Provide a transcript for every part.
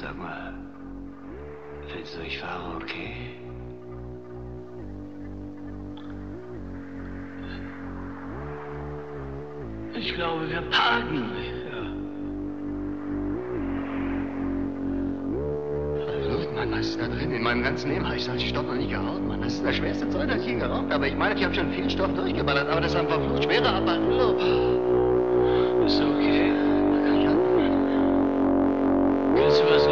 Sag mal, findest du, ich fahre okay? Ich glaube, wir parken. Ja. Luft, Mann, was ist da drin? In meinem ganzen Leben habe ich solchen Stoff noch nie geraucht, Mann. Das ist das schwerste Zeug, das ich je geraucht habe. Ich meine, ich habe schon viel Stoff durchgeballert, aber das ist einfach Flucht schwerer Luft. Ist okay. Kann ich atmen? Willst du was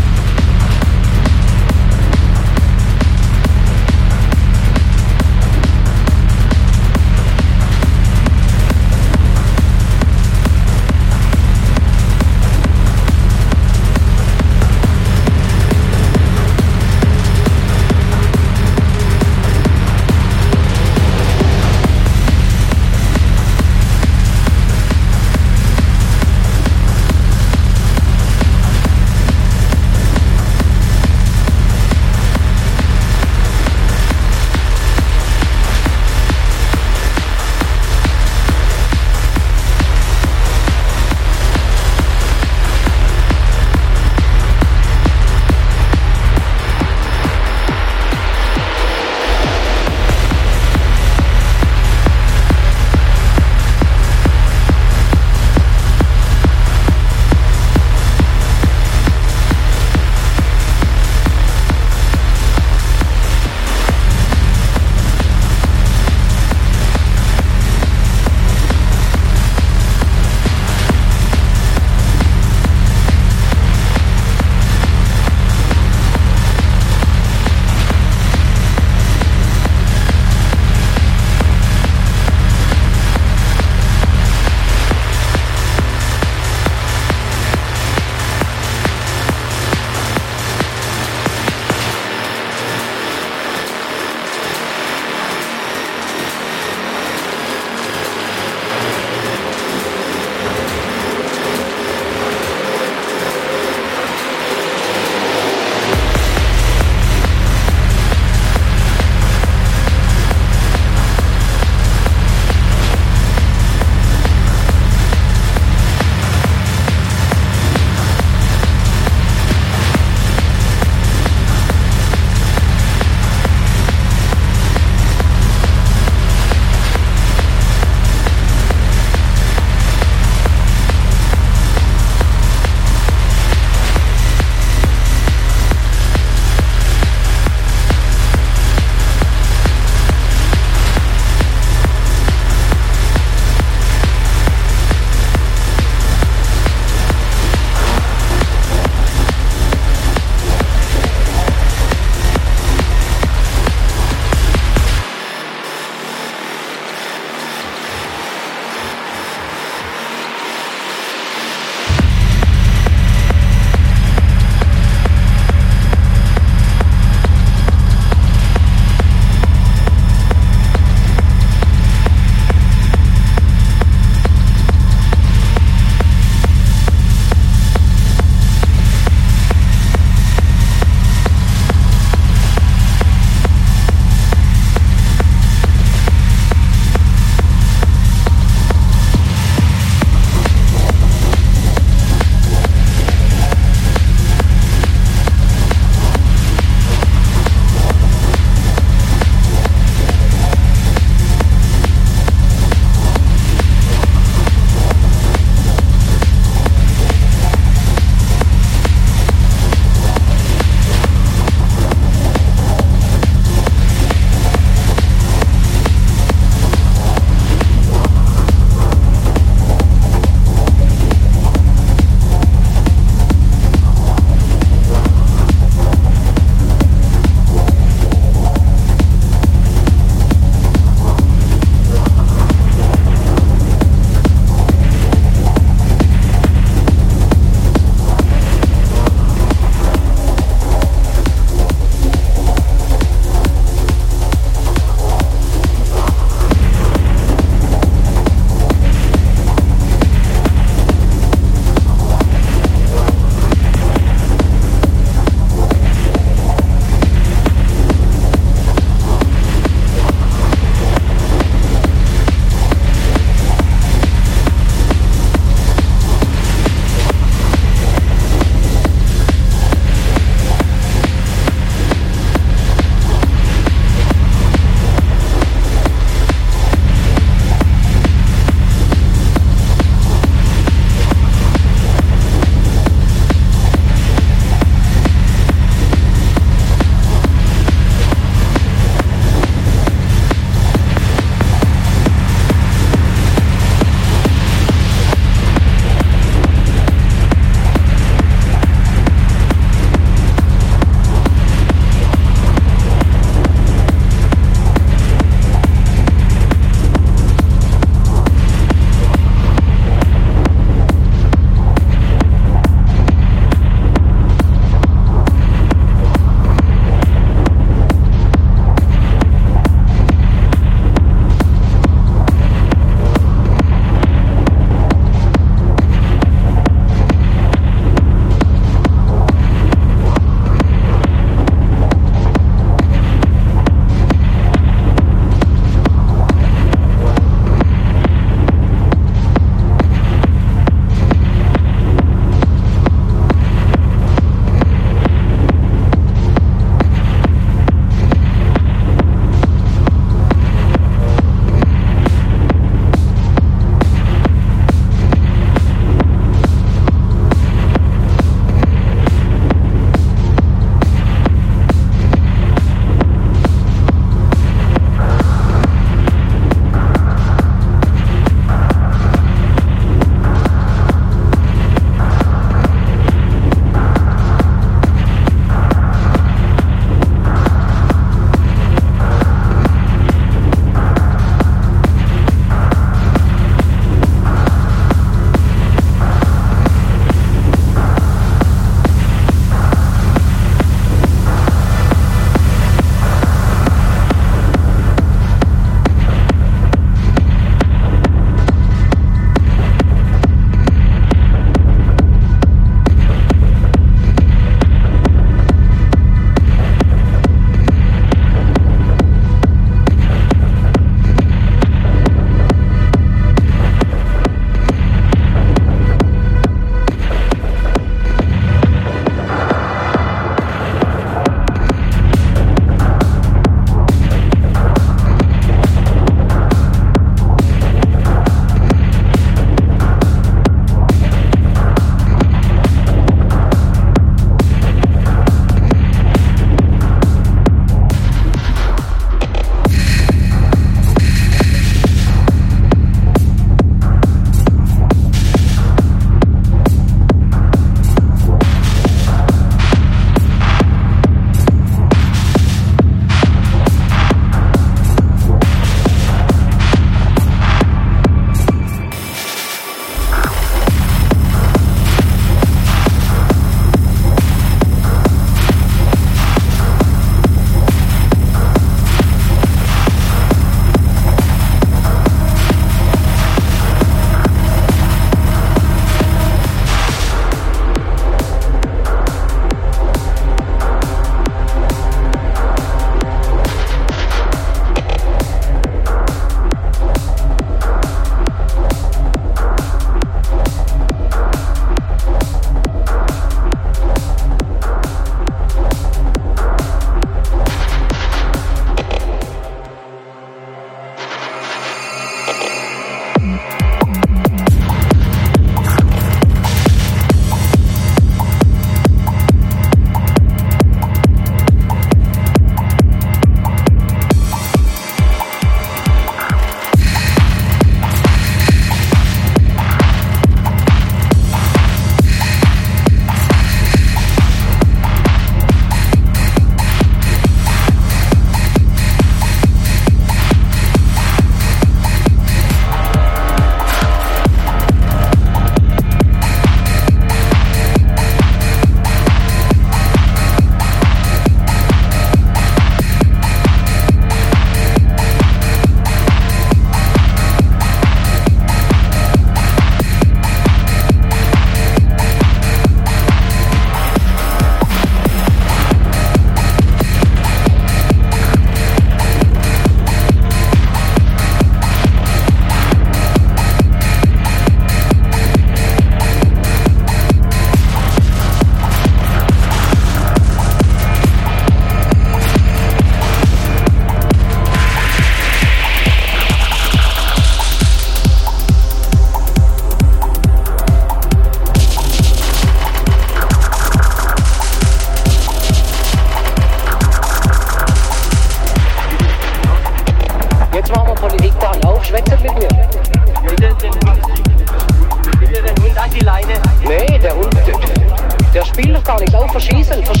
verschießen, verschießen,